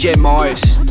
DJ Moyes.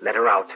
Let her out.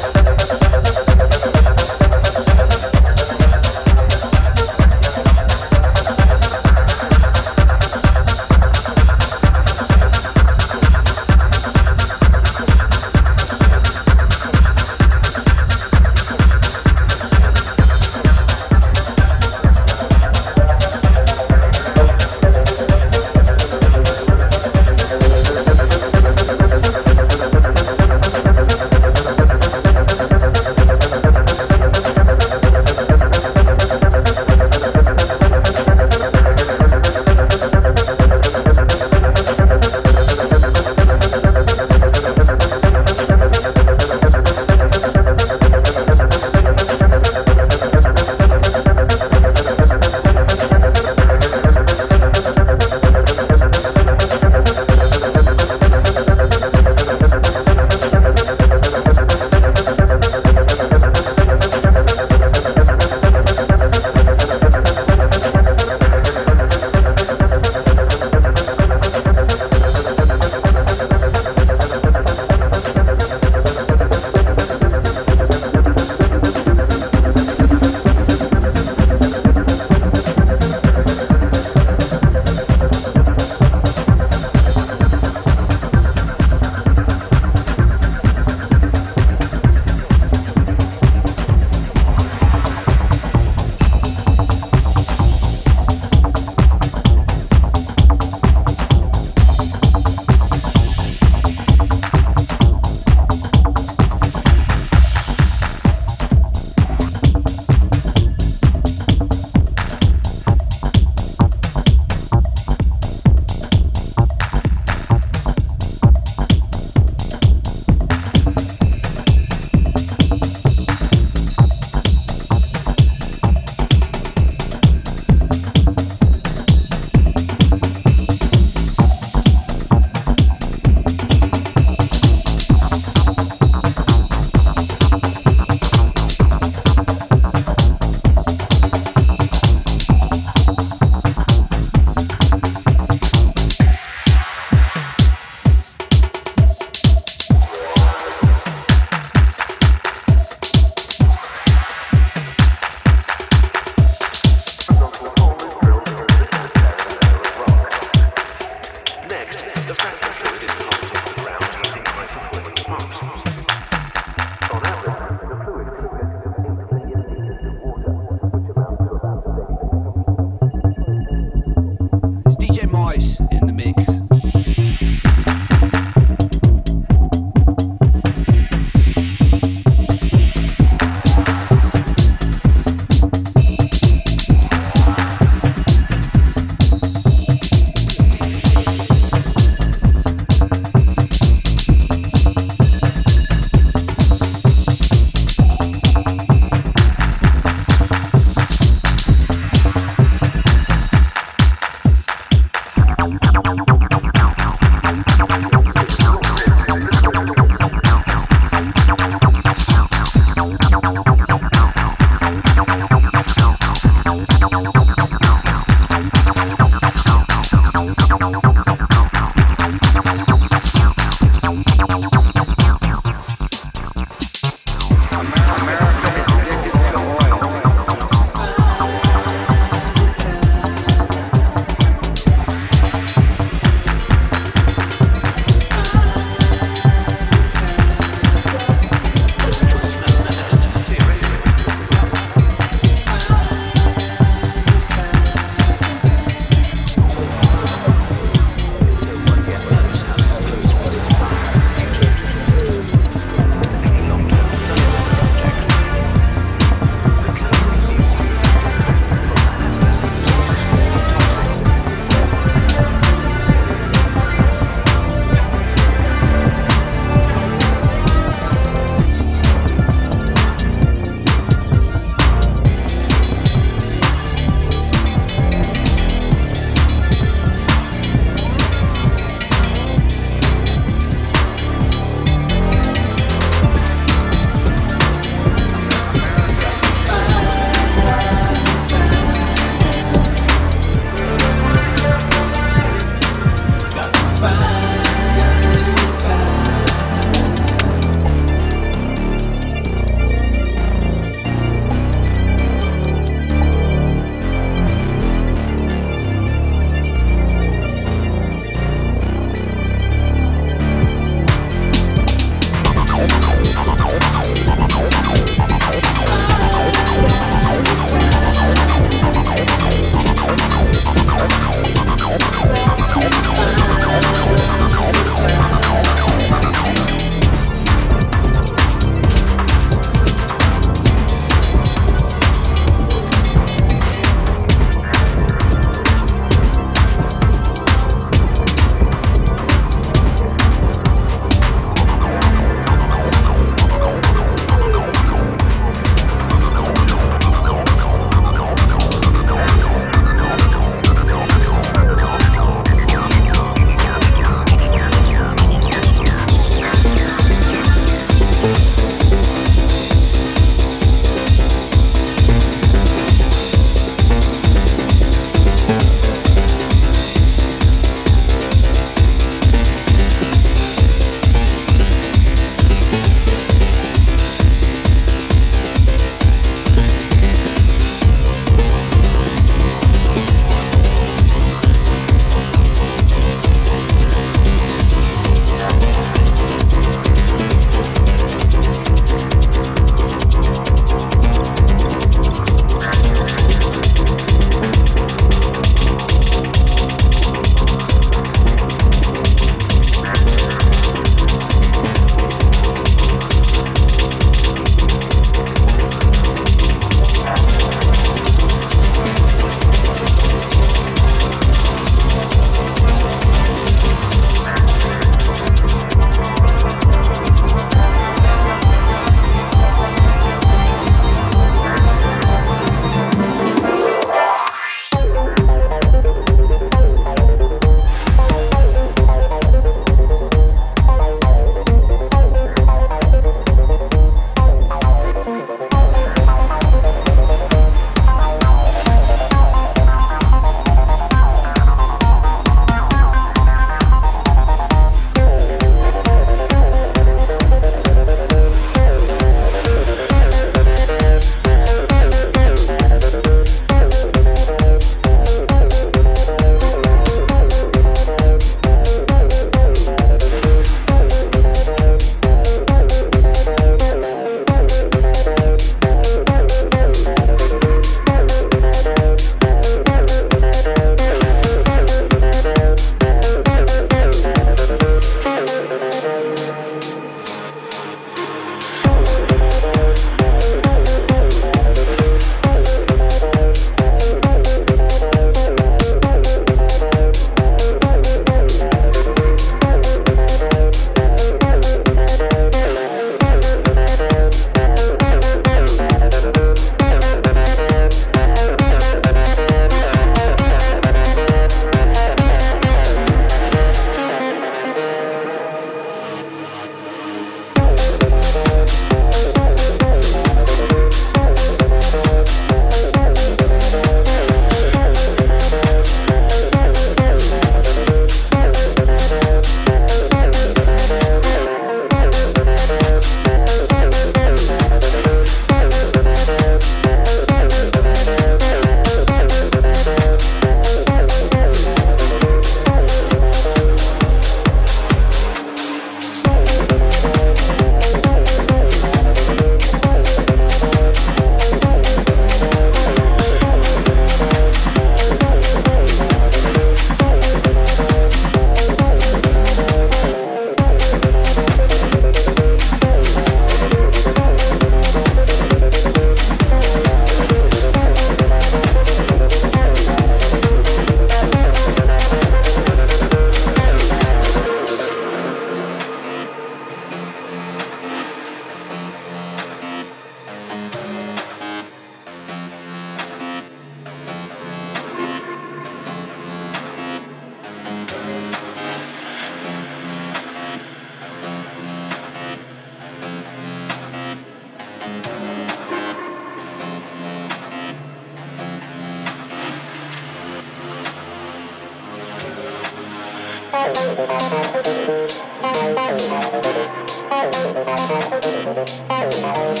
Thank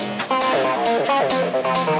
you.